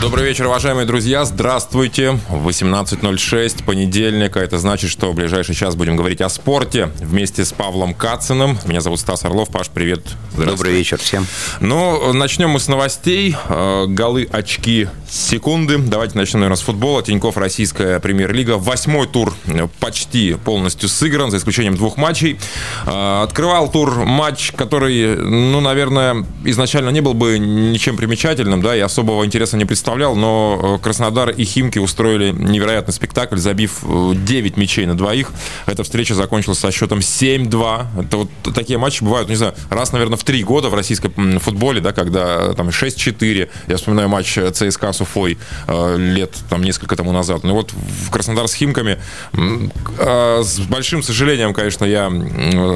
Добрый вечер, уважаемые друзья. Здравствуйте. 18.06, понедельник. А это значит, что в ближайший час будем говорить о спорте вместе с Павлом Кациным. Меня зовут Стас Орлов. Паш, привет. Добрый вечер всем. Ну, начнем мы с новостей. Э, голы, очки, секунды. Давайте начнем, наверное, с футбола. Тиньков, Российская премьер-лига. Восьмой тур почти полностью сыгран, за исключением двух матчей. Э, открывал тур матч, который, ну, наверное, изначально не был бы ничем примечательным, да, и особого интереса не представлял представлял, но э, Краснодар и Химки устроили невероятный спектакль, забив 9 э, мячей на двоих. Эта встреча закончилась со счетом 7-2. Это вот такие матчи бывают, не знаю, раз, наверное, в три года в российском футболе, да, когда там 6-4. Я вспоминаю матч ЦСКА с Уфой э, лет там несколько тому назад. Ну вот в Краснодар с Химками с большим сожалением, конечно, я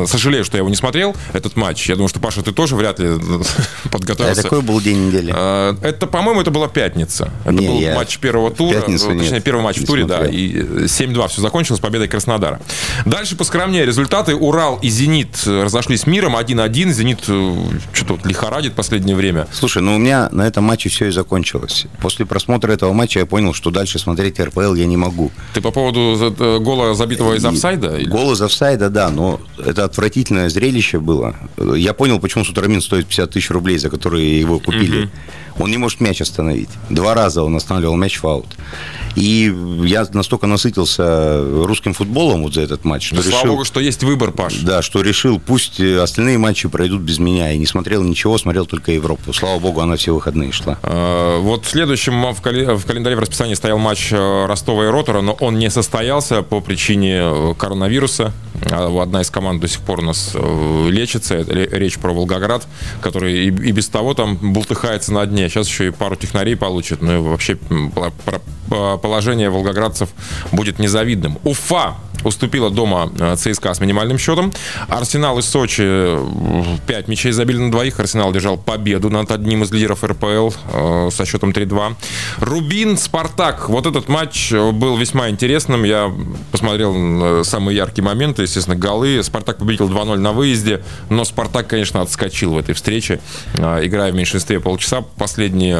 сожалею, что я его не смотрел, этот матч. Я думаю, что, Паша, ты тоже вряд ли подготовился. А какой был день недели? Это, по-моему, это была пятница пятница. Это не, был матч первого тура. Пятницу точнее, нет, первый матч в туре, смотрел. да. И 7-2 все закончилось победой Краснодара. Дальше поскромнее результаты. Урал и Зенит разошлись миром 1-1. Зенит э, что-то вот лихорадит последнее время. Слушай, ну у меня на этом матче все и закончилось. После просмотра этого матча я понял, что дальше смотреть РПЛ я не могу. Ты по поводу э, гола забитого из офсайда? Или? Гол из офсайда, да, но это отвратительное зрелище было. Я понял, почему Сутрамин стоит 50 тысяч рублей, за которые его купили. Угу. Он не может мяч остановить. Два раза он останавливал мяч в аут. И я настолько насытился русским футболом вот за этот матч, что да решил... Слава богу, что есть выбор, Паш. Да, что решил, пусть остальные матчи пройдут без меня. И не смотрел ничего, смотрел только Европу. Слава богу, она все выходные шла. А, вот следующим в, календаре в расписании стоял матч э, Ростова и Ротора, но он не состоялся по причине э, коронавируса. А, одна из команд до сих пор у нас э, лечится. Это речь про Волгоград, который и без того там бултыхается на дне. Сейчас еще и пару технарей получит. Ну и вообще положение волгоградцев будет незавидным. Уфа уступила дома э, ЦСКА с минимальным счетом. Арсенал из Сочи 5 мячей забили на двоих. Арсенал держал победу над одним из лидеров РПЛ э, со счетом 3-2. Рубин, Спартак. Вот этот матч был весьма интересным. Я посмотрел самые яркие моменты, естественно, голы. Спартак победил 2-0 на выезде, но Спартак, конечно, отскочил в этой встрече, э, играя в меньшинстве полчаса. Последний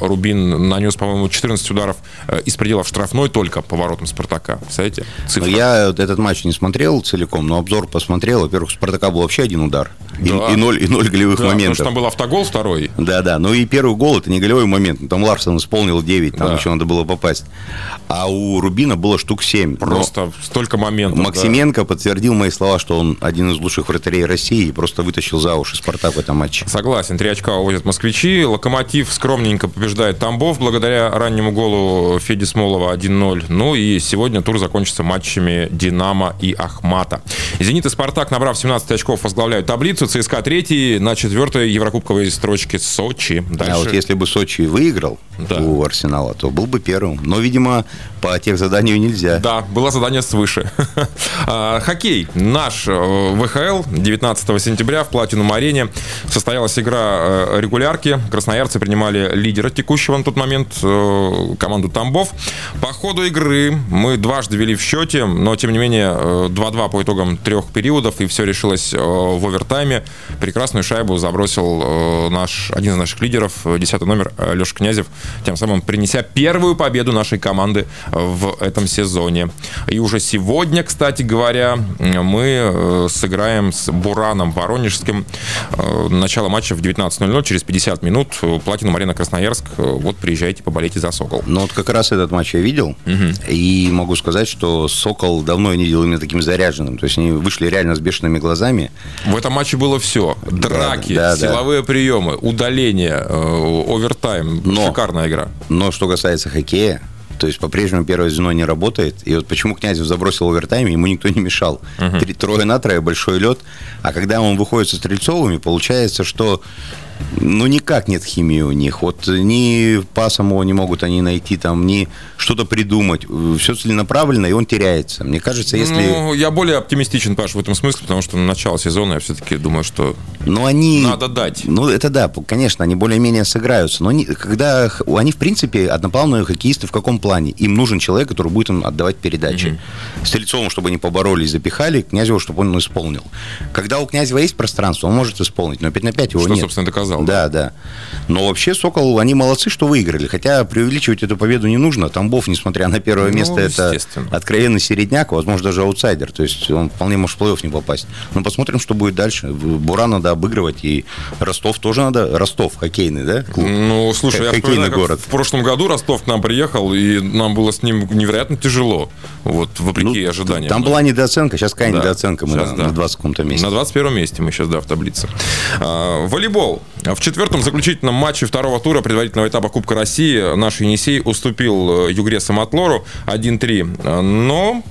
Рубин нанес, по-моему, 14 ударов из пределов штрафной только по воротам Спартака. Представляете? Цифра. Я этот матч не смотрел целиком, но обзор посмотрел. Во-первых, у Спартака был вообще один удар. Да. И, и, ноль, и ноль голевых да, моментов. Потому что там был автогол второй. Да, да. Ну и первый гол это не голевой момент. Там Ларсон исполнил 9, там да. еще надо было попасть. А у Рубина было штук 7. Просто столько моментов. Максименко да. подтвердил мои слова, что он один из лучших вратарей России и просто вытащил за уши Спартак в этом матче. Согласен. Три очка увозят москвичи. Локомотив скромненько побеждает Тамбов благодаря раннему голу Феди Смолова 1-0. Ну и сегодня тур закончится матчами Динамо и Ахмата. Зенит и Спартак, набрав 17 очков, возглавляют таблицу. ЦСКА третий, на четвертой еврокубковой строчке Сочи. Дальше... А вот если бы Сочи выиграл да. у Арсенала, то был бы первым. Но, видимо, по тех заданию нельзя. Да, было задание свыше. А, хоккей. Наш э, ВХЛ 19 сентября в Платинум арене состоялась игра э, регулярки. Красноярцы принимали лидера текущего на тот момент, э, команду Тамбов. По ходу игры мы дважды вели в счете, но, тем не менее, 2-2 по итогам трех периодов, и все решилось в овертайме. Прекрасную шайбу забросил наш, один из наших лидеров, 10 номер Леша Князев, тем самым принеся первую победу нашей команды в этом сезоне. И уже сегодня, кстати говоря, мы э, сыграем с Бураном Воронежским. Э, начало матча в 19.00, через 50 минут. Платинум Арена Красноярск. Вот приезжайте, поболейте за «Сокол». Ну вот как раз этот матч я видел. Угу. И могу сказать, что «Сокол» давно не видел именно таким заряженным. То есть они вышли реально с бешеными глазами. В этом матче было все. Драки, да, да, силовые да. приемы, удаление, э, овертайм. Но, Шикарная игра. Но что касается хоккея, то есть по-прежнему первое звено не работает. И вот почему Князев забросил овертайм, ему никто не мешал. Uh-huh. Три, трое на трое, большой лед. А когда он выходит со Стрельцовыми, получается, что Ну, никак нет химии у них. Вот ни пасом его не могут они найти, там, ни что-то придумать. Все целенаправленно, и он теряется. Мне кажется, если... Ну, я более оптимистичен, Паш, в этом смысле, потому что на начало сезона я все-таки думаю, что ну, они... надо дать. Ну, это да, конечно, они более-менее сыграются. Но они, когда... Они, в принципе, одноплавные хоккеисты в каком плане? Им нужен человек, который будет им отдавать передачи. Mm-hmm. Стрельцовым, чтобы они поборолись, запихали, Князеву, чтобы он исполнил. Когда у Князева есть пространство, он может исполнить, но 5 на 5 его что, нет. собственно, доказал. Да, да. Но вообще Сокол, они молодцы, что выиграли. Хотя преувеличивать эту победу не нужно. Тамбов, несмотря на первое Ну, место, это откровенный середняк, возможно, даже аутсайдер. То есть он вполне может в плей-офф не попасть. Но посмотрим, что будет дальше. Буран надо обыгрывать, и Ростов тоже надо. Ростов, хоккейный, да? клуб? Ну, слушай, я Хоккейный город. в прошлом году Ростов к нам приехал, и нам было с ним невероятно тяжело, вот, вопреки ожиданиям. Ну, Там была недооценка, сейчас какая Да, недооценка? Мы сейчас, на, да. на 20 каком-то месте. На 21 месте мы сейчас, да, в таблице. А, волейбол. В четвертом заключительном матче второго тура предварительного этапа Кубка России наш Енисей уступил э, Югре Самотлору 1-3. А, Но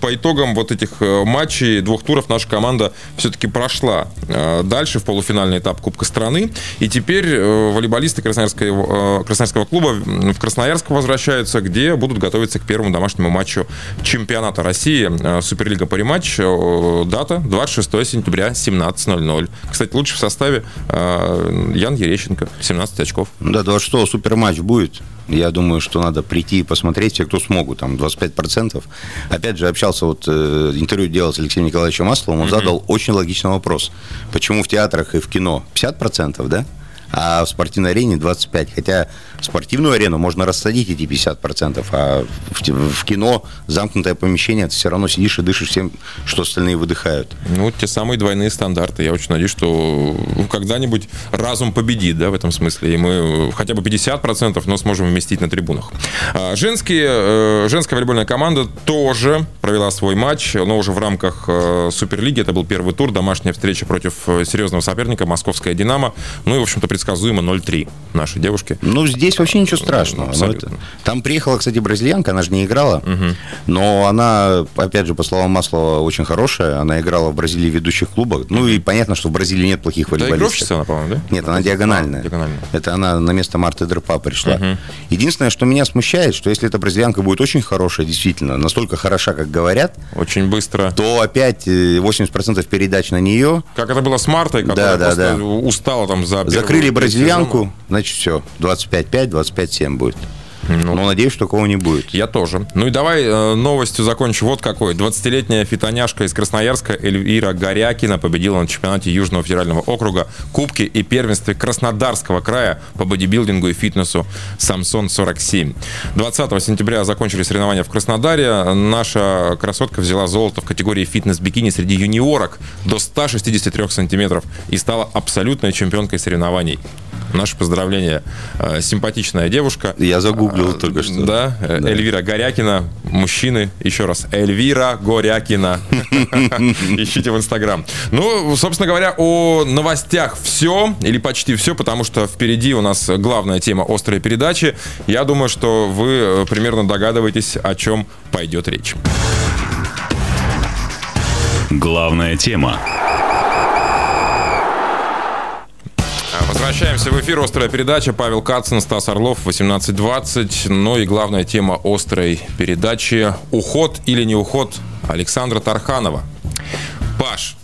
по итогам вот этих э, матчей, двух туров, наша команда все-таки прошла э, дальше в полуфинальный этап Кубка страны. И теперь э, волейболисты Красноярского, э, Красноярского клуба в Красноярск возвращаются, где будут готовиться к первому домашнему матчу чемпионата России. Э, Суперлига. Э, Дата 26 сентября 17.00. Кстати, лучше в составе э, Ян Ерещенко, 17 очков. Да, 26-го суперматч будет. Я думаю, что надо прийти и посмотреть, все, кто смогут, там 25%. Опять же, общался, вот э, интервью делал с Алексеем Николаевичем Масловым, он задал очень логичный вопрос. Почему в театрах и в кино 50%, да? А в спортивной арене 25%. Хотя спортивную арену можно рассадить эти 50%, а в, в кино замкнутое помещение, ты все равно сидишь и дышишь всем, что остальные выдыхают. Ну, те самые двойные стандарты. Я очень надеюсь, что ну, когда-нибудь разум победит, да, в этом смысле. И мы хотя бы 50%, но сможем вместить на трибунах. А, Женские, э, женская волейбольная команда тоже провела свой матч, но уже в рамках э, Суперлиги. Это был первый тур, домашняя встреча против э, серьезного соперника, московская «Динамо». Ну и, в общем-то, предсказуемо 0-3 наши девушки. Ну, здесь вообще ничего страшного. Это- Там приехала, кстати, бразильянка, она же не играла, но она, опять же, по словам Маслова, очень хорошая. Она играла в Бразилии в ведущих клубах. Ну и понятно, что в Бразилии нет плохих Это волейболистов. игровщица она, по-моему, да? Нет, она диагональная. А, диагональная. Это она на место Марты Дерпа пришла. Единственное, что меня смущает, что если эта бразильянка будет очень хорошая, действительно, настолько хороша, как говорят, Очень быстро. то опять э, 80% передач на нее. Как это было с Мартой, которая да, просто да. устала там за Закрыли бразильянку, значит, все, 25-5, 25-7 будет. Ну, Но надеюсь, что такого не будет. Я тоже. Ну и давай э, новостью закончу. Вот какой. 20-летняя фитоняшка из Красноярска Эльвира Горякина победила на чемпионате Южного федерального округа Кубке и первенстве Краснодарского края по бодибилдингу и фитнесу Самсон-47. 20 сентября закончили соревнования в Краснодаре. Наша красотка взяла золото в категории фитнес-бикини среди юниорок до 163 сантиметров и стала абсолютной чемпионкой соревнований. Наши поздравления. Э, Симпатичная девушка. Я загуглил А, только что. Да, э, Да. Эльвира Горякина, мужчины, еще раз, Эльвира Горякина. Ищите в Инстаграм. Ну, собственно говоря, о новостях все, или почти все, потому что впереди у нас главная тема острой передачи. Я думаю, что вы э, примерно догадываетесь, о чем пойдет речь. Главная тема. А, Возвращаемся в эфир. Острая передача. Павел Кацин, Стас Орлов, 18.20. Ну и главная тема острой передачи – уход или не уход Александра Тарханова. Паш,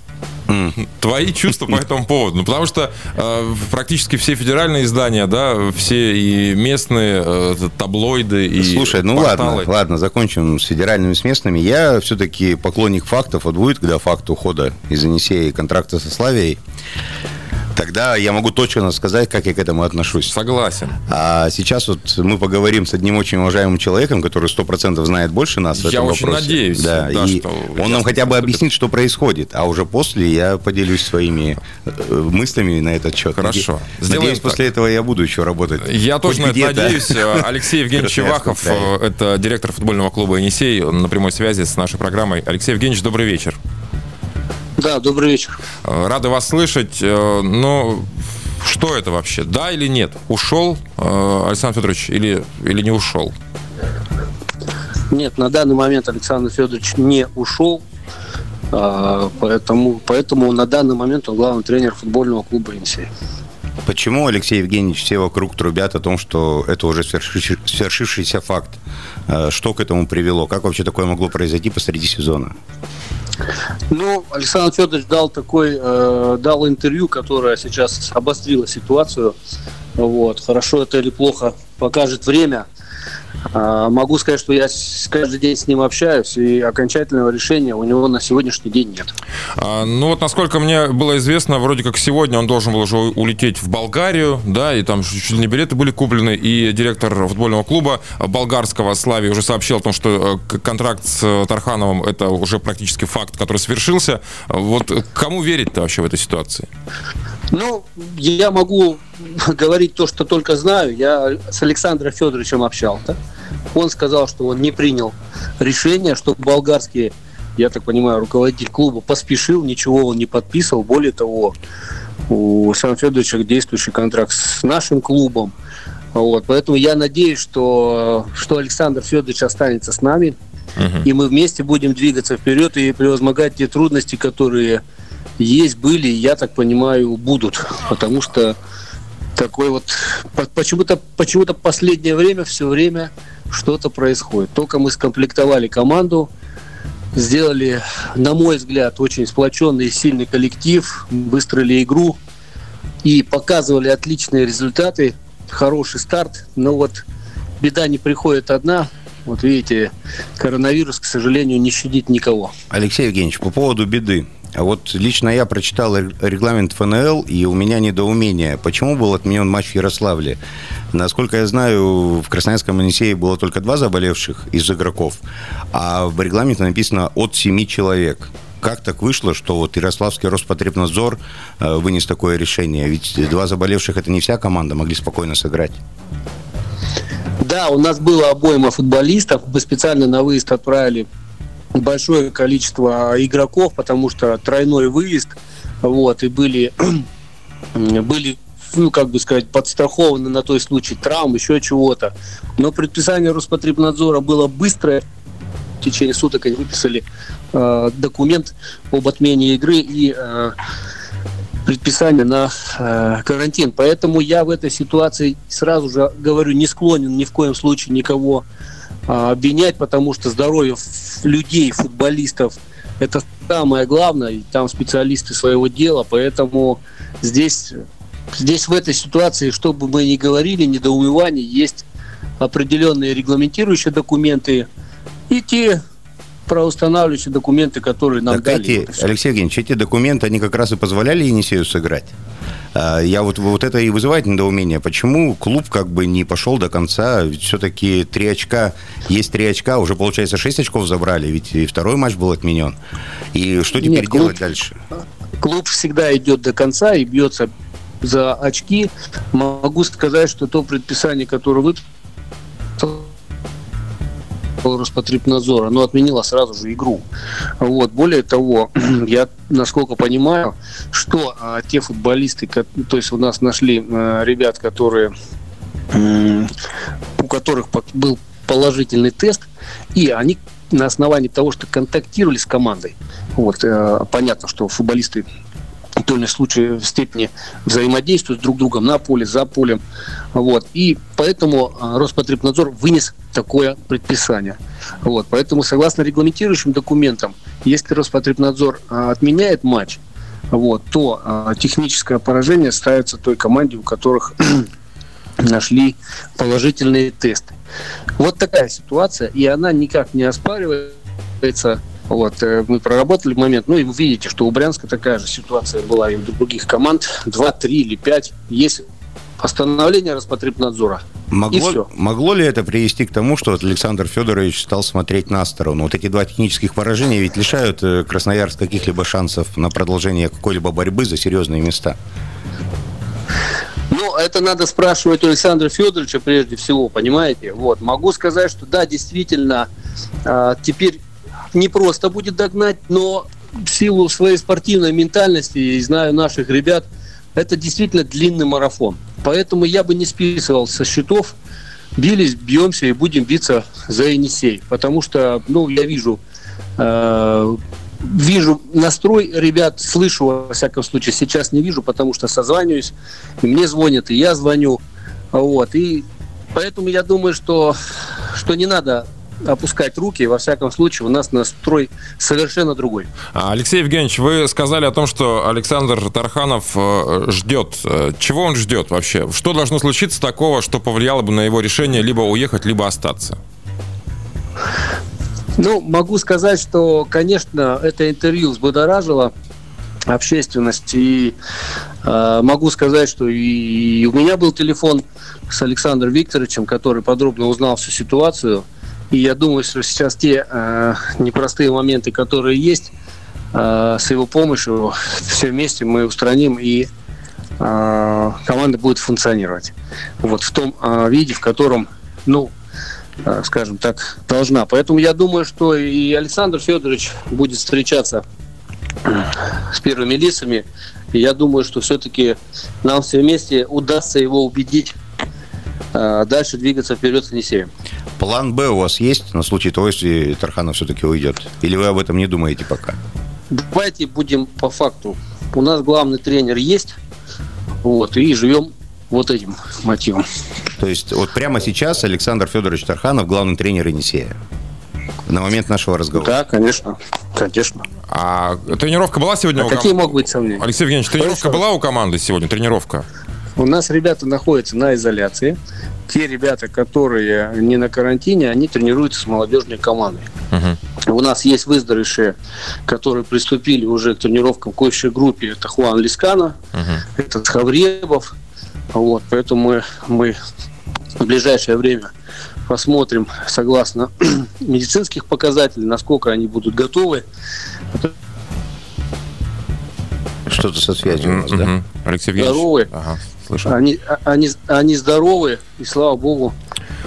Твои чувства по этому поводу? Ну, потому что э, практически все федеральные издания, да, все и местные э, таблоиды и Слушай, ну порталы. ладно, ладно, закончим с федеральными, с местными. Я все-таки поклонник фактов. Вот будет, когда факт ухода из Енисея и контракта со Славией, тогда я могу точно сказать, как я к этому отношусь. Согласен. А сейчас вот мы поговорим с одним очень уважаемым человеком, который сто процентов знает больше нас в Я этом очень вопросе. надеюсь, Да, да, и что он нам хотя бы объяснит, что происходит, а уже после я поделюсь своими э, мыслями на этот счет. Хорошо. Наде- Сделаем Надеюсь, так. после этого я буду еще работать. Я тоже на это надеюсь. Алексей Евгеньевич Чевахов, э, это директор футбольного клуба «Енисей», на прямой связи с нашей программой. Алексей Евгеньевич, добрый вечер. Да, добрый вечер. Э, Рады вас слышать. Э, Но что это вообще? Да или нет? Ушел э, Александр Федорович или, или не ушел? Нет, на данный момент Александр Федорович не ушел, а, поэтому, поэтому на данный момент он главный тренер футбольного клуба «Енисей». Почему, Алексей Евгеньевич, все вокруг трубят о том, что это уже свершившийся факт? Что к этому привело? Как вообще такое могло произойти посреди сезона? Ну, Александр Федорович дал такой, э, дал интервью, которое сейчас обострило ситуацию. Вот. Хорошо это или плохо покажет время. А, могу сказать, что я каждый день с ним общаюсь, и окончательного решения у него на сегодняшний день нет. А, ну вот, насколько мне было известно, вроде как сегодня он должен был уже улететь в Болгарию, да, и там чуть ли не билеты были куплены, и директор футбольного клуба болгарского Славии уже сообщил о том, что э, контракт с Тархановым это уже практически факт, который свершился. Вот кому верить-то вообще в этой ситуации? Ну, я могу говорить то, что только знаю. Я с Александром Федоровичем общался. Он сказал, что он не принял решение, что болгарский, я так понимаю, руководитель клуба поспешил, ничего он не подписывал. Более того, у Александра Федоровича действующий контракт с нашим клубом. Вот, поэтому я надеюсь, что, что Александр Федорович останется с нами, uh-huh. и мы вместе будем двигаться вперед и превозмогать те трудности, которые есть, были, я так понимаю, будут. Потому что такой вот почему-то почему-то последнее время все время что-то происходит. Только мы скомплектовали команду, сделали, на мой взгляд, очень сплоченный и сильный коллектив, выстроили игру и показывали отличные результаты, хороший старт. Но вот беда не приходит одна. Вот видите, коронавирус, к сожалению, не щадит никого. Алексей Евгеньевич, по поводу беды. А вот лично я прочитал регламент ФНЛ, и у меня недоумение. Почему был отменен матч в Ярославле? Насколько я знаю, в Красноярском Енисее было только два заболевших из игроков, а в регламенте написано от семи человек. Как так вышло, что вот Ярославский Роспотребнадзор э, вынес такое решение? Ведь два заболевших – это не вся команда, могли спокойно сыграть. Да, у нас было обойма футболистов. Мы специально на выезд отправили большое количество игроков, потому что тройной выезд, вот, и были, были ну, как бы сказать, подстрахованы на той случай травм, еще чего-то. Но предписание Роспотребнадзора было быстрое. В течение суток они выписали э, документ об отмене игры и э, предписание на э, карантин. Поэтому я в этой ситуации сразу же говорю, не склонен ни в коем случае никого обвинять, потому что здоровье людей, футболистов, это самое главное, и там специалисты своего дела, поэтому здесь, здесь в этой ситуации, что бы мы ни говорили, недоумевание, есть определенные регламентирующие документы и те правоустанавливающие документы, которые нам так дали. Эти, Алексей Евгеньевич, эти документы, они как раз и позволяли Енисею сыграть? А, я вот, вот это и вызывает недоумение. Почему клуб как бы не пошел до конца? Ведь все-таки три очка, есть три очка, уже получается шесть очков забрали, ведь и второй матч был отменен. И что теперь Нет, клуб, делать дальше? Клуб всегда идет до конца и бьется за очки. Могу сказать, что то предписание, которое вы Роспотребнадзора, но отменила сразу же игру. Вот. Более того, я, насколько понимаю, что а, те футболисты, то есть у нас нашли а, ребят, которые у которых был положительный тест, и они на основании того, что контактировали с командой, вот, э, понятно, что футболисты в той или иной случае в степени взаимодействуют друг с другом на поле, за полем. Вот. И поэтому а, Роспотребнадзор вынес такое предписание. Вот. Поэтому, согласно регламентирующим документам, если Роспотребнадзор а, отменяет матч, вот, то а, техническое поражение ставится той команде, у которых нашли положительные тесты. Вот такая ситуация, и она никак не оспаривается вот, э, мы проработали момент, ну и вы видите, что у Брянска такая же ситуация была и у других команд. Два, три или пять. Есть постановление Роспотребнадзора. Могло, могло ли это привести к тому, что Александр Федорович стал смотреть на сторону? Вот эти два технических поражения ведь лишают э, Красноярск каких-либо шансов на продолжение какой-либо борьбы за серьезные места. Ну, это надо спрашивать у Александра Федоровича прежде всего, понимаете? Вот. Могу сказать, что да, действительно, а, теперь не просто будет догнать, но в силу своей спортивной ментальности, и знаю наших ребят, это действительно длинный марафон. Поэтому я бы не списывал со счетов, бились, бьемся и будем биться за Енисей. Потому что, ну, я вижу, э, вижу настрой ребят, слышу, во всяком случае, сейчас не вижу, потому что созваниваюсь, и мне звонят, и я звоню. Вот, и поэтому я думаю, что, что не надо опускать руки. Во всяком случае, у нас настрой совершенно другой. А, Алексей Евгеньевич, вы сказали о том, что Александр Тарханов э, ждет. Э, чего он ждет вообще? Что должно случиться такого, что повлияло бы на его решение либо уехать, либо остаться? Ну, могу сказать, что, конечно, это интервью взбудоражило общественность. И э, могу сказать, что и у меня был телефон с Александром Викторовичем, который подробно узнал всю ситуацию. И я думаю, что сейчас те э, непростые моменты, которые есть, э, с его помощью все вместе мы устраним и э, команда будет функционировать. Вот в том э, виде, в котором, ну, Э, скажем так, должна. Поэтому я думаю, что и Александр Федорович будет встречаться э, с первыми лицами. Я думаю, что все-таки нам все вместе удастся его убедить э, дальше двигаться вперед с Енисеем. План Б у вас есть на случай того, если Тарханов все-таки уйдет? Или вы об этом не думаете пока? Давайте будем по факту. У нас главный тренер есть, вот, и живем вот этим мотивом. То есть вот прямо сейчас Александр Федорович Тарханов главный тренер Енисея? На момент нашего разговора. Да, конечно. Конечно. А тренировка была сегодня а у какие ком... могут быть сомнения? Алексей Евгеньевич, тренировка Хорошо. была у команды сегодня? Тренировка? У нас ребята находятся на изоляции. Те ребята, которые не на карантине, они тренируются с молодежной командой. Угу. У нас есть выздоровевшие, которые приступили уже к тренировкам к общей группе. Это Хуан Лискана, угу. это Хавребов, вот, поэтому мы, мы в ближайшее время посмотрим, согласно медицинских показателей, насколько они будут готовы. Что-то со связью у нас, да? Алексей Здоровы. Ага, слышу. Они, они, они здоровы, и слава богу,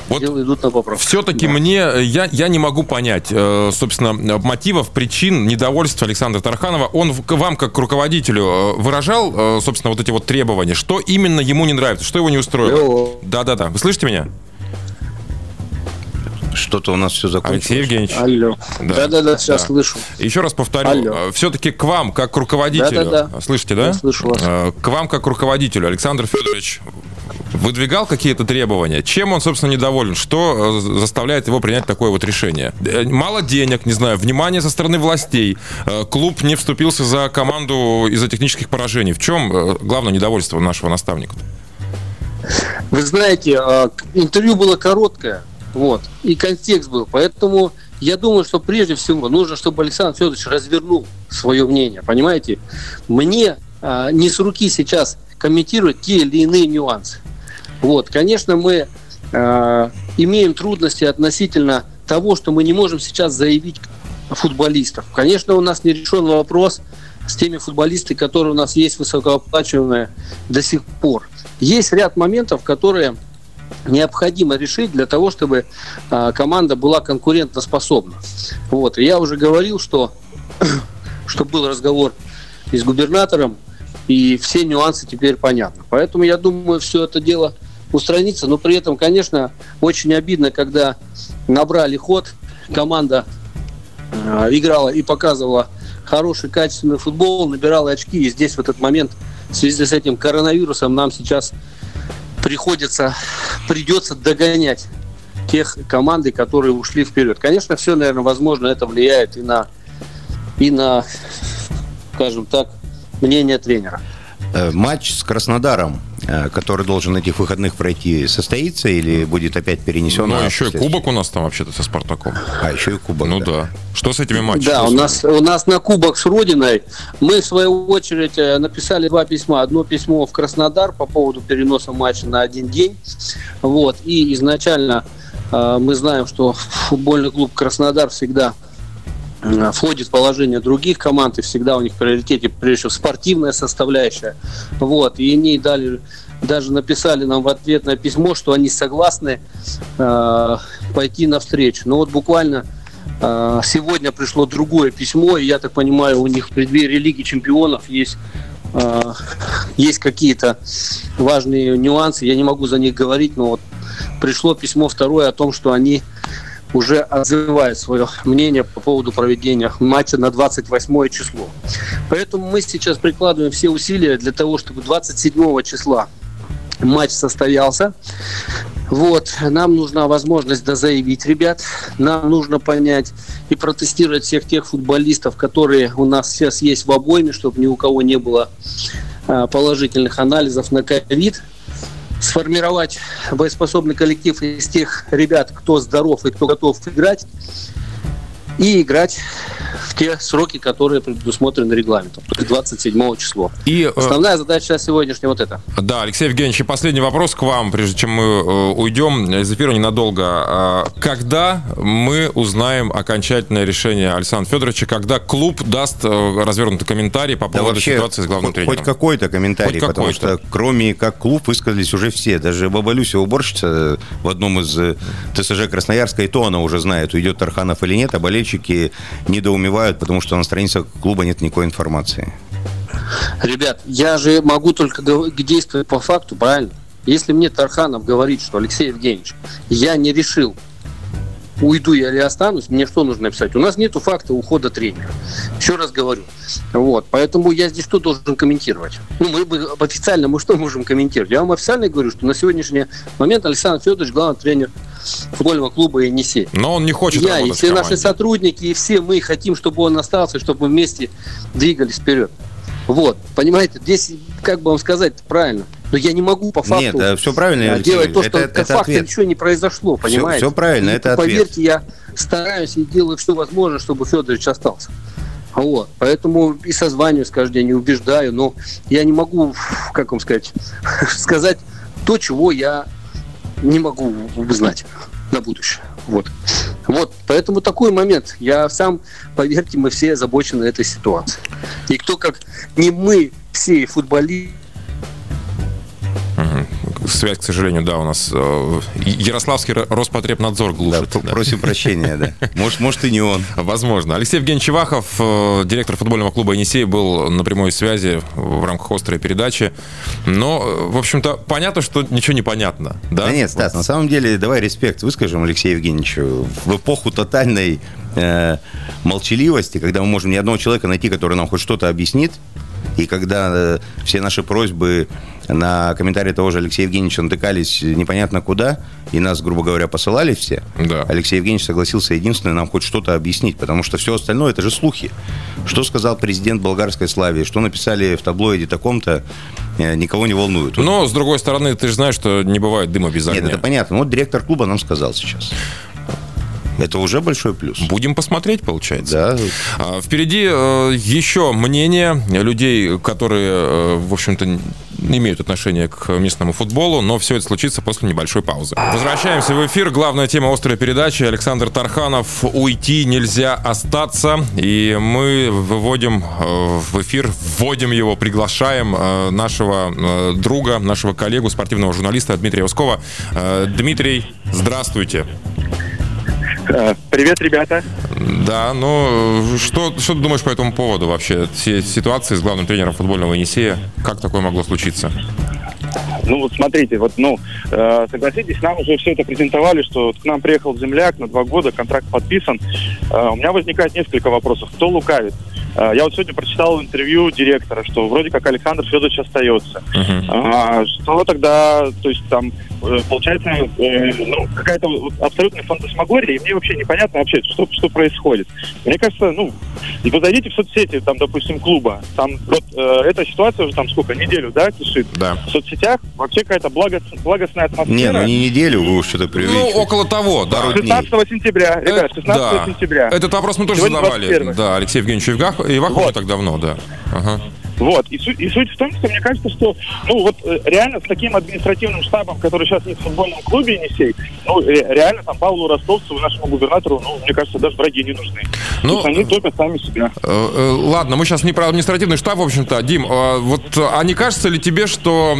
вот идут на поправку. Все-таки да. мне, я, я не могу понять, э, собственно, мотивов, причин недовольства Александра Тарханова. Он вам, как руководителю, э, выражал, э, собственно, вот эти вот требования? Что именно ему не нравится? Что его не устроило? Да-да-да. Вы слышите меня? Что-то у нас все закончилось. Алексей Евгеньевич. Алло. Да-да-да, сейчас да. слышу. Еще раз повторю. Алло. Все-таки к вам, как к руководителю. Да-да-да. Слышите, да? Я слышу вас. К вам, как к руководителю, Александр Федорович выдвигал какие-то требования? Чем он, собственно, недоволен? Что э, заставляет его принять такое вот решение? Э, мало денег, не знаю, внимание со стороны властей. Э, клуб не вступился за команду из-за технических поражений. В чем главное недовольство нашего наставника? Вы знаете, интервью было короткое, вот, и контекст был, поэтому я думаю, что прежде всего нужно, чтобы Александр Федорович развернул свое мнение, понимаете? Мне не с руки сейчас комментировать те или иные нюансы. Вот, конечно, мы э, имеем трудности относительно того, что мы не можем сейчас заявить футболистов. Конечно, у нас не решен вопрос с теми футболистами, которые у нас есть высокооплачиваемые до сих пор. Есть ряд моментов, которые необходимо решить для того, чтобы э, команда была конкурентоспособна. Вот. Я уже говорил, что, что был разговор и с губернатором, и все нюансы теперь понятны. Поэтому я думаю, все это дело устраниться. Но при этом, конечно, очень обидно, когда набрали ход, команда э, играла и показывала хороший, качественный футбол, набирала очки. И здесь в этот момент в связи с этим коронавирусом нам сейчас приходится, придется догонять тех команды, которые ушли вперед. Конечно, все, наверное, возможно, это влияет и на, и на, скажем так, мнение тренера. Э, матч с Краснодаром, который должен этих выходных пройти, состоится или будет опять перенесен? Ну, еще и кубок у нас там вообще-то со Спартаком. А, еще и кубок. Ну да. да. Что с этими матчами? Да, у нас, у нас на кубок с Родиной. Мы, в свою очередь, э, написали два письма. Одно письмо в Краснодар по поводу переноса матча на один день. Вот. И изначально мы знаем, что футбольный клуб Краснодар всегда Э, входит в положение других команд, и всегда у них в приоритете, прежде всего, спортивная составляющая. Вот, и они дали, даже написали нам в ответное письмо, что они согласны э, пойти навстречу. Но вот буквально э, сегодня пришло другое письмо, и я так понимаю, у них в преддверии Лиги Чемпионов есть э, есть какие-то важные нюансы, я не могу за них говорить, но вот пришло письмо второе о том, что они уже отзывает свое мнение по поводу проведения матча на 28 число. Поэтому мы сейчас прикладываем все усилия для того, чтобы 27 числа матч состоялся. Вот, нам нужна возможность дозаявить ребят, нам нужно понять и протестировать всех тех футболистов, которые у нас сейчас есть в обойме, чтобы ни у кого не было а, положительных анализов на ковид, сформировать боеспособный коллектив из тех ребят, кто здоров и кто готов играть, и играть в те сроки, которые предусмотрены регламентом, то есть 27 число. И, э, Основная задача сегодняшняя вот это. Да, Алексей Евгеньевич, и последний вопрос к вам, прежде чем мы э, уйдем из эфира ненадолго. А, когда мы узнаем окончательное решение Александра Федоровича, когда клуб даст э, развернутый комментарий по поводу да ситуации с главным тренером? Хоть какой-то комментарий, хоть потому какой-то. что кроме как клуб высказались уже все. Даже Баба Люся, уборщица в одном из ТСЖ Красноярска, и то она уже знает, уйдет Тарханов или нет, а болельщики недоумевают, потому что на странице клуба нет никакой информации. Ребят, я же могу только действовать по факту, правильно? Если мне Тарханов говорит, что Алексей Евгеньевич, я не решил, уйду я или останусь, мне что нужно написать? У нас нет факта ухода тренера. Еще раз говорю. Вот. Поэтому я здесь что должен комментировать? Ну, мы бы официально мы что можем комментировать? Я вам официально говорю, что на сегодняшний момент Александр Федорович главный тренер футбольного клуба «Енисей». Но он не хочет Я и все наши сотрудники, и все мы хотим, чтобы он остался, чтобы мы вместе двигались вперед. Вот, понимаете, здесь, как бы вам сказать правильно, но я не могу по факту Нет, все правильно, Алексей, делать то, что это, это факту ответ. ничего не произошло, понимаете? Все, все правильно, и, это Поверьте, ответ. я стараюсь и делаю все возможное, чтобы Федорович остался. Вот. Поэтому и созваниваюсь каждый день, и убеждаю, но я не могу, как вам сказать, сказать то, чего я не могу знать на будущее. Вот. Вот, поэтому такой момент. Я сам, поверьте, мы все озабочены этой ситуацией. И кто как не мы, все футболисты, связь, к сожалению, да, у нас э, Ярославский Роспотребнадзор глушит. Да, да. Просим прощения, да. Может, может и не он. Возможно. Алексей Евгеньевич Чевахов, э, директор футбольного клуба «Енисей», был на прямой связи в рамках острой передачи. Но, э, в общем-то, понятно, что ничего не понятно. Да, да нет, Стас, вот. на самом деле, давай респект выскажем Алексею Евгеньевичу. В эпоху тотальной э, молчаливости, когда мы можем ни одного человека найти, который нам хоть что-то объяснит, и когда э, все наши просьбы на комментарии того же Алексея Евгеньевича натыкались непонятно куда, и нас, грубо говоря, посылали все, да. Алексей Евгеньевич согласился единственное нам хоть что-то объяснить, потому что все остальное это же слухи. Что сказал президент болгарской славии, что написали в таблоиде таком-то, э, никого не волнует. Но, с другой стороны, ты же знаешь, что не бывает дыма без огня. Нет, это понятно. Вот директор клуба нам сказал сейчас. Это уже большой плюс. Будем посмотреть, получается. Да. А, впереди э, еще мнение людей, которые, э, в общем-то, имеют отношение к местному футболу, но все это случится после небольшой паузы. Возвращаемся в эфир. Главная тема острой передачи. Александр Тарханов. Уйти нельзя остаться. И мы выводим э, в эфир, вводим его, приглашаем нашего друга, нашего коллегу, спортивного журналиста Дмитрия Ускова. Дмитрий, здравствуйте. Э, привет, ребята. Да, ну что, что ты думаешь по этому поводу вообще? Ситуации с главным тренером футбольного Енисея, как такое могло случиться? Ну вот смотрите, вот, ну, э, согласитесь, нам уже все это презентовали, что вот к нам приехал земляк на два года, контракт подписан. Э, у меня возникает несколько вопросов. Кто лукавит? Э, я вот сегодня прочитал интервью директора, что вроде как Александр Федорович остается. Uh-huh. А, что тогда, то есть там, получается, э, ну, какая-то абсолютная фантасмагория, и мне вообще непонятно вообще, что, что происходит. Мне кажется, ну, вы зайдите в соцсети, там, допустим, клуба, там вот э, эта ситуация уже там сколько, неделю, да, кишит? Да. В соцсетях вообще какая-то благо, благостная атмосфера. Не, ну не неделю, вы уж что-то преувеличиваете. Ну, около того, да. 16 сентября, ребят, 16 да. сентября. Этот вопрос мы тоже Сегодня задавали. 21. Да, Алексей Евгеньевич Ивахов вот. так давно, да. Ага. Вот. И суть, и суть в том, что мне кажется, что ну вот э, реально с таким административным штабом, который сейчас есть в футбольном клубе Енисей, ну реально там Павлу Ростовцеву, нашему губернатору, ну, мне кажется, даже враги не нужны. Ну, они только сами себя. Э, э, ладно, мы сейчас не про административный штаб, в общем-то. Дим, вот а не кажется ли тебе, что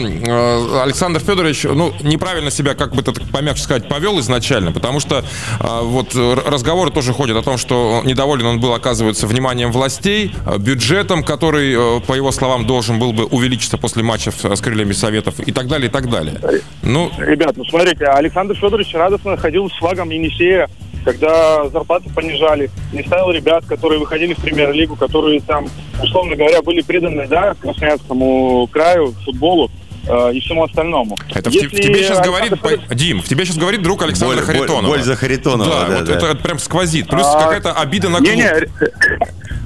Александр Федорович, ну, неправильно себя, как бы это помягче сказать, повел изначально? Потому что вот разговоры тоже ходят о том, что недоволен он был, оказывается, вниманием властей, бюджетом, который, по его словам, должен был бы увеличиться после матча с крыльями Советов и так далее, и так далее. Ну, Ребят, ну смотрите, Александр Федорович радостно ходил с флагом Енисея когда зарплаты понижали, не ставил ребят, которые выходили в премьер-лигу, которые там, условно говоря, были преданы, да, Красноярскому краю, футболу э, и всему остальному. Это в, те- в тебе сейчас говорит, по- Дим, в тебе сейчас говорит друг Александра Боль- боль- Харитонова. боль за Харитонова, Да, да, вот да. Это, это прям сквозит. Плюс А, какая-то обида на клуб. Не-не, ре-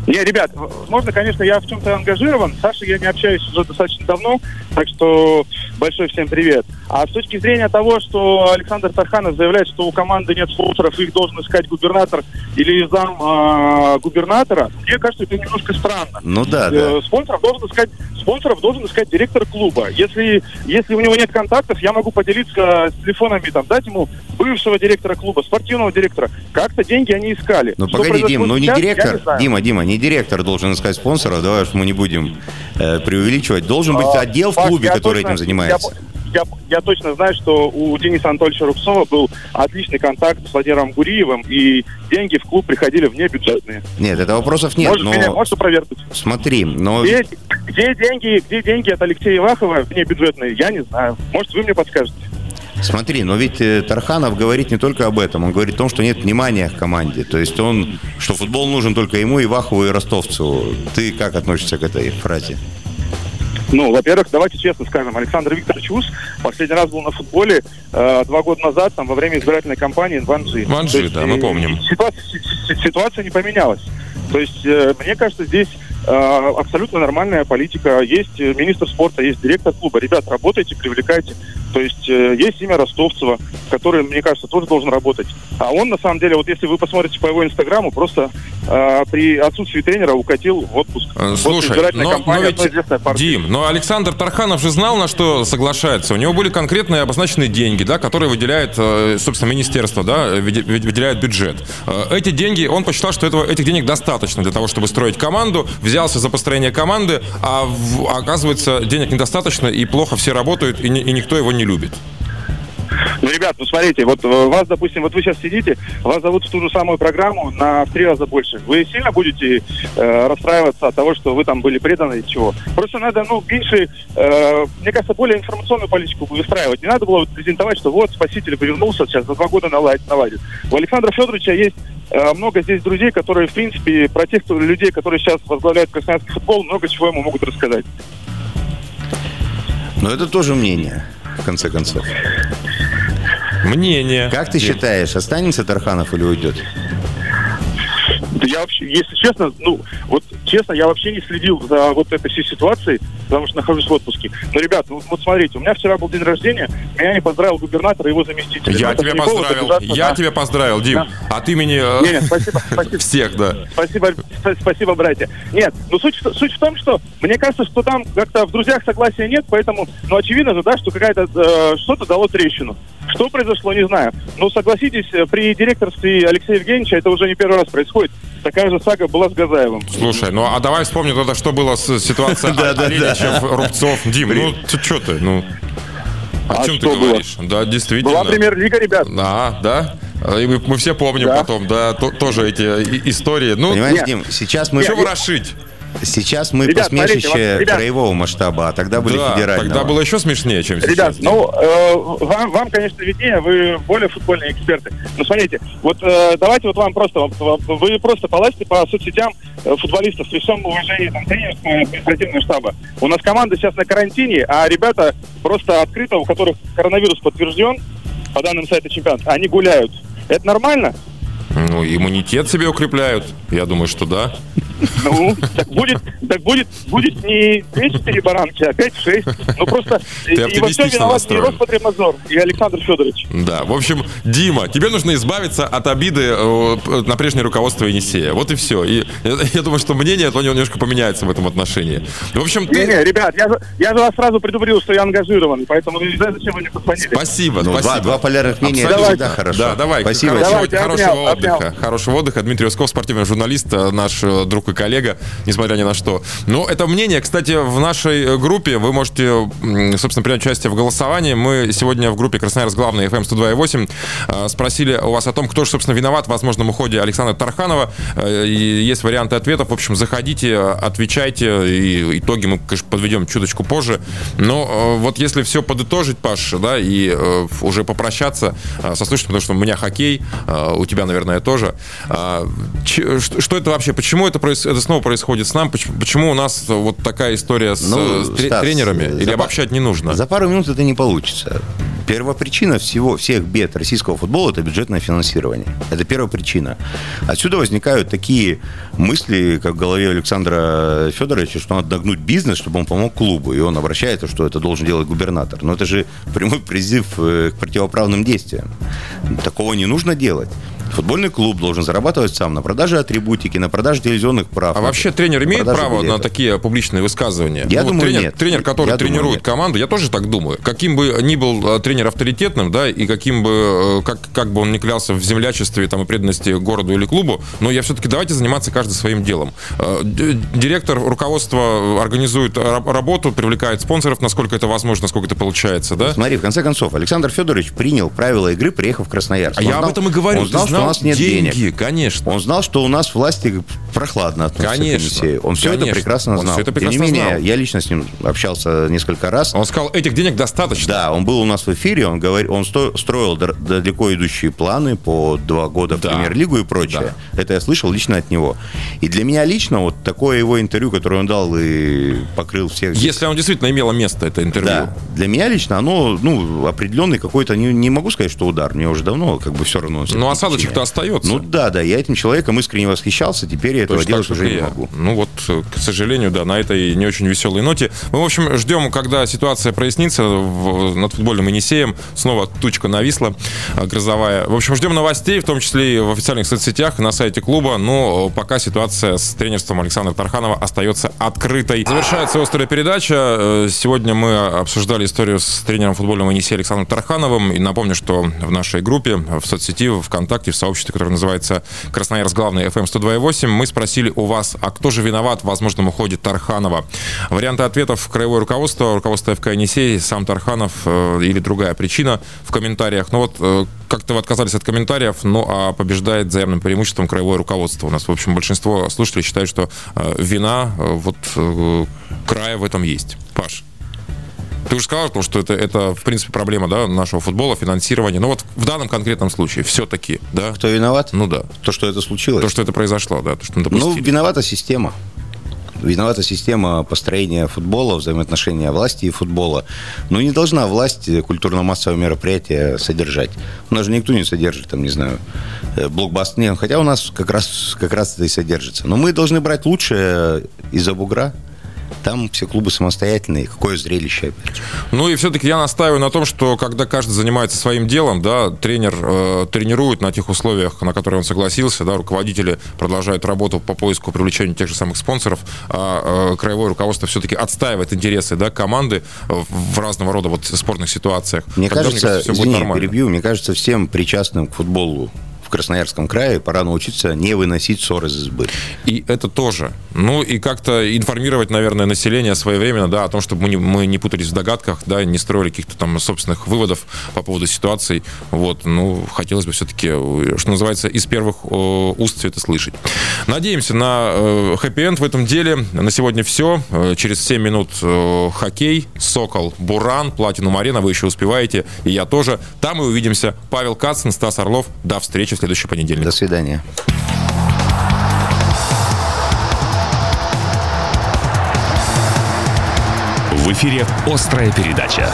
не, ребят, можно, конечно, я в чем-то ангажирован. С Сашей я не общаюсь уже достаточно давно, так что большой всем привет. А с точки зрения того, что Александр Тарханов заявляет, что у команды нет спонсоров, их должен искать губернатор или зам а, губернатора, мне кажется, это немножко странно. Ну да, Э, да. Спонсоров должен искать, спонсоров должен искать директор клуба. Если, если у него нет контактов, я могу поделиться с телефонами, там, дать ему бывшего директора клуба, спортивного директора. Как-то деньги они искали. Ну погоди, Дим, ну не сейчас, директор, знаю. Дима, Дима, не директор должен искать спонсоров, давай уж мы не будем э, преувеличивать. Должен быть А, отдел в клубе, который точно- этим занимается. Я, я- я точно знаю, что у Дениса Анатольевича Рубцова был отличный контакт с Владимиром Гуриевым, и деньги в клуб приходили внебюджетные. Нет, это вопросов нет, Можешь меня, но можешь опровергнуть? смотри, но Где, где деньги, где деньги от Алексея Ивахова внебюджетные, я не знаю. Может, вы мне подскажете? смотри, но ведь э, Тарханов говорит не только об этом, он говорит о том, что нет внимания к команде. То есть он, что футбол нужен только ему, Ивахову и Ростовцеву. Ты как относишься к этой фразе? Ну, во-первых, давайте честно скажем, Александр Викторович Ус последний раз был на футболе э, два года назад, там, во время избирательной кампании в Анжи. В Анжи, да, мы э, помним. Ситуация, си- си- ситуация не поменялась. То есть, э, мне кажется, здесь э, абсолютно нормальная политика. Есть э, министр спорта, есть директор клуба. Ребят, работайте, привлекайте. То есть, э, есть имя Ростовцева, который, мне кажется, тоже должен работать. А он, на самом деле, вот если вы посмотрите по его инстаграму, просто э, при отсутствии тренера укатил в отпуск. Э, Слушай, избирательной но, но кампании ведь. Дим, но Александр Тарханов же знал, на что соглашается. У него были конкретные обозначенные деньги, да, которые выделяет, э, собственно, министерство, да, выде- выде- выделяет бюджет. Э, Эти деньги, он посчитал, что этого, этих денег достаточно для того, чтобы строить команду, взялся за построение команды, а в- оказывается, денег недостаточно, и плохо все работают, и, и никто его не любит. Ну, ребят, ну смотрите, вот э, вас, допустим, вот вы сейчас сидите, вас зовут в ту же самую программу на в три раза больше. Вы сильно будете э, расстраиваться от того, что вы там были преданы и чего? Просто надо, ну, меньше, э, мне кажется, более информационную политику выстраивать. Не надо было вот презентовать, что вот спаситель повернулся, сейчас за два года наладит. наладит. У Александра Федоровича есть э, много здесь друзей, которые, в принципе, про тех кто- людей, которые сейчас возглавляют красноярский футбол, много чего ему могут рассказать. Но это тоже мнение, в конце концов. Мнение. Как ты считаешь, останется Тарханов или уйдет? Да я вообще, если честно, ну, вот честно, я вообще не следил за вот этой всей ситуацией, потому что нахожусь в отпуске. Но, ребят, вот, вот смотрите, у меня вчера был день рождения, меня не поздравил губернатор и его заместитель. Я Ну, это тебя поздравил. обижаться Я на- тебя поздравил, Дим. Да. От имени э, Не, не, спасибо, спасибо. всех, да. Спасибо, спа- спасибо, братья. Нет, ну суть, в- суть в том, что мне кажется, что там как-то в друзьях согласия нет, поэтому, ну очевидно же, да, что какая-то э, что-то дало трещину. Что произошло, не знаю. Но согласитесь, э, при директорстве Алексея Евгеньевича это уже не первый раз происходит. Такая же сага была с Газаевым. Слушай, ну а давай вспомним тогда, что было с ситуацией Оленичев, Рубцов. Дим, ну ты что ты? Ну, о А чем ты было? говоришь? Да, действительно. Была премьер-лига, ребят. Да, да. И мы, мы все помним Да. потом, да, то- тоже эти истории. Ну, Понимаешь, Нет. Дим, сейчас мы, что ворошить? Сейчас мы Ребят, смотрите, посмешище вот, ребят. краевого масштаба, а тогда были Да, федерального. тогда было еще смешнее, чем Ребят, сейчас. ну, э, вам, вам, конечно, виднее, вы более футбольные эксперты. Но смотрите, вот э, давайте вот вам просто, вы просто полазьте по соцсетям э, футболистов при всем уважении там, тренерского и административного штаба. У нас команда сейчас на карантине, а ребята просто открыто, у которых коронавирус подтвержден, по данным сайта чемпионат, они гуляют. Это нормально? Ну, иммунитет себе укрепляют. Я думаю, что да. Ну, так будет, так будет, будет не 204 баранки, а 5-6. Ну просто Ты и во всем виноват настроен. Роспотребнадзор, и Александр Федорович. Да, в общем, Дима, тебе нужно избавиться от обиды э, на прежнее руководство Енисея. Вот и все. И я, я думаю, что мнение твое немножко поменяется в этом отношении. В общем, ты... Не-не, ребят, я же, я же вас сразу предупредил, что я ангажирован, поэтому не знаю, зачем вы мне позвонили. Спасибо, Ну, спасибо. два, два полярных мнения, это Абсолютно. всегда хорошо. Да, давай. Спасибо. Хорошего, Давайте, хорошего. Отдыха. Хорошего отдыха. Дмитрий Усков, спортивный журналист, э, наш э, друг и коллега, несмотря ни на что. Но это мнение, кстати, в нашей э, группе. Вы можете, собственно, принять участие в голосовании. Мы сегодня в группе Красноярск главный FM 102.8 э, спросили у вас о том, кто же, собственно, виноват в возможном уходе Александра Тарханова. Э, Есть варианты ответов. В общем, заходите, э, отвечайте. И итоги мы, конечно, подведем чуточку позже. Но э, вот если все подытожить, Паш, да, и э, уже попрощаться э, со слушателями, потому что у меня хоккей, э, у тебя, наверное, наверное, тоже. А, что это вообще? Почему это, это снова происходит с нами? Почему у нас вот такая история с, ну, с Стас, тренерами? Или за, обобщать не нужно? За пару минут это не получится. Первопричина всего, всех бед российского футбола – это бюджетное финансирование. Это первая причина. Отсюда возникают такие мысли, как в голове Александра Федоровича, что надо догнуть бизнес, чтобы он помог клубу. И он обращается, что это должен делать губернатор. Но это же прямой призыв э, к противоправным действиям. Такого не нужно делать. Футбольный клуб должен зарабатывать сам на продаже атрибутики, на продаже телевизионных прав. А вообще тренер имеет право билетов. на такие публичные высказывания? Я ну, думаю, тренер, нет. Тренер, который я тренирует думаю, команду, я тоже так думаю. Каким бы ни был э, тренер авторитетным, да, и каким бы, э, как, как бы он ни клялся в землячестве там, и преданности городу или клубу, но я все-таки давайте заниматься каждый своим делом. Э, директор, руководство организует работу, привлекает спонсоров, насколько это возможно, насколько это получается, да? Смотри, в конце концов, Александр Федорович принял правила игры, приехав в Красноярск. А он я знал, об этом и говорю. Он знал, что у нас нет деньги, денег конечно. Он знал, что у нас власти прохладно относятся конечно, к Комиссии. Он все конечно. это прекрасно знал. Он все это прекрасно Тем не менее, знал. я лично с ним общался несколько раз. Он сказал, этих денег достаточно. Да, он был у нас в эфире, он, говорил, он строил далеко идущие планы по два года да. в премьер-лигу и прочее. Да. Это я слышал лично от него. И для меня лично вот такое его интервью, которое он дал и покрыл всех... Если он действительно имело место, это интервью. Да. Для меня лично оно, ну, определенный какой-то, не, не могу сказать, что удар, мне уже давно как бы все равно. Ну, осадочек-то остается. Ну, да, да, я этим человеком искренне восхищался, теперь я этого Точно делать уже не я. могу. Ну вот, к сожалению, да, на этой не очень веселой ноте. Мы, в общем, ждем, когда ситуация прояснится в, над футбольным Енисеем. Снова тучка нависла грозовая. В общем, ждем новостей, в том числе и в официальных соцсетях, на сайте клуба. Но пока ситуация с тренерством Александра Тарханова остается открытой. Завершается острая передача. Э, сегодня мы обсуждали историю с тренером футбольного Енисея Александром Тархановым. И напомню, что в нашей группе, в соцсети, в ВКонтакте, в сообществе, которое называется Красноярск главный FM 102.8, мы спросили у вас, а кто же виноват в возможном уходе Тарханова? Варианты ответов краевое руководство, руководство ФК «Енисей», сам Тарханов э, или другая причина в комментариях. Ну вот э, как-то вы отказались от комментариев, ну а побеждает заявным преимуществом краевое руководство. У нас, в общем, большинство слушателей считают, что э, вина э, вот э, края в этом есть. Паш. Ты уже сказал, что это, это, в принципе, проблема да, нашего футбола, финансирования. Но вот в данном конкретном случае все-таки, да? Кто виноват? Ну да. То, что это случилось? То, что это произошло, да. То, что ну, виновата система. Виновата система построения футбола, взаимоотношения власти и футбола. Но не должна власть культурно-массовое мероприятие содержать. У нас же никто не содержит, там, не знаю, э, блокбастер. Нет, хотя у нас как раз, как раз это и содержится. Но мы должны брать лучшее из-за бугра. Там все клубы самостоятельные. Какое зрелище опять. Ну и все-таки я настаиваю на том, что когда каждый занимается своим делом, да, тренер э, тренирует на тех условиях, на которые он согласился, да, руководители продолжают работу по поиску привлечения тех же самых спонсоров, а э, краевое руководство все-таки отстаивает интересы да, команды в разного рода вот спорных ситуациях. Мне Тогда, кажется, мне кажется извини, перебью, мне кажется, всем причастным к футболу Красноярском крае пора научиться не выносить ссор из избы. И это тоже. Ну и как-то информировать, наверное, население своевременно, да, о том, чтобы мы не, мы не путались в догадках, да, не строили каких-то там собственных выводов по поводу ситуации. Вот, ну, хотелось бы все-таки, что называется, из первых уст все это слышать. Надеемся на э, хэппи-энд в этом деле. На сегодня все. Э, через 7 минут э, хоккей, Сокол, Буран, Платину Арена. Вы еще успеваете, и я тоже. Там мы увидимся. Павел Кацин, Стас Орлов. До встречи следующий понедельник. До свидания. В эфире «Острая передача».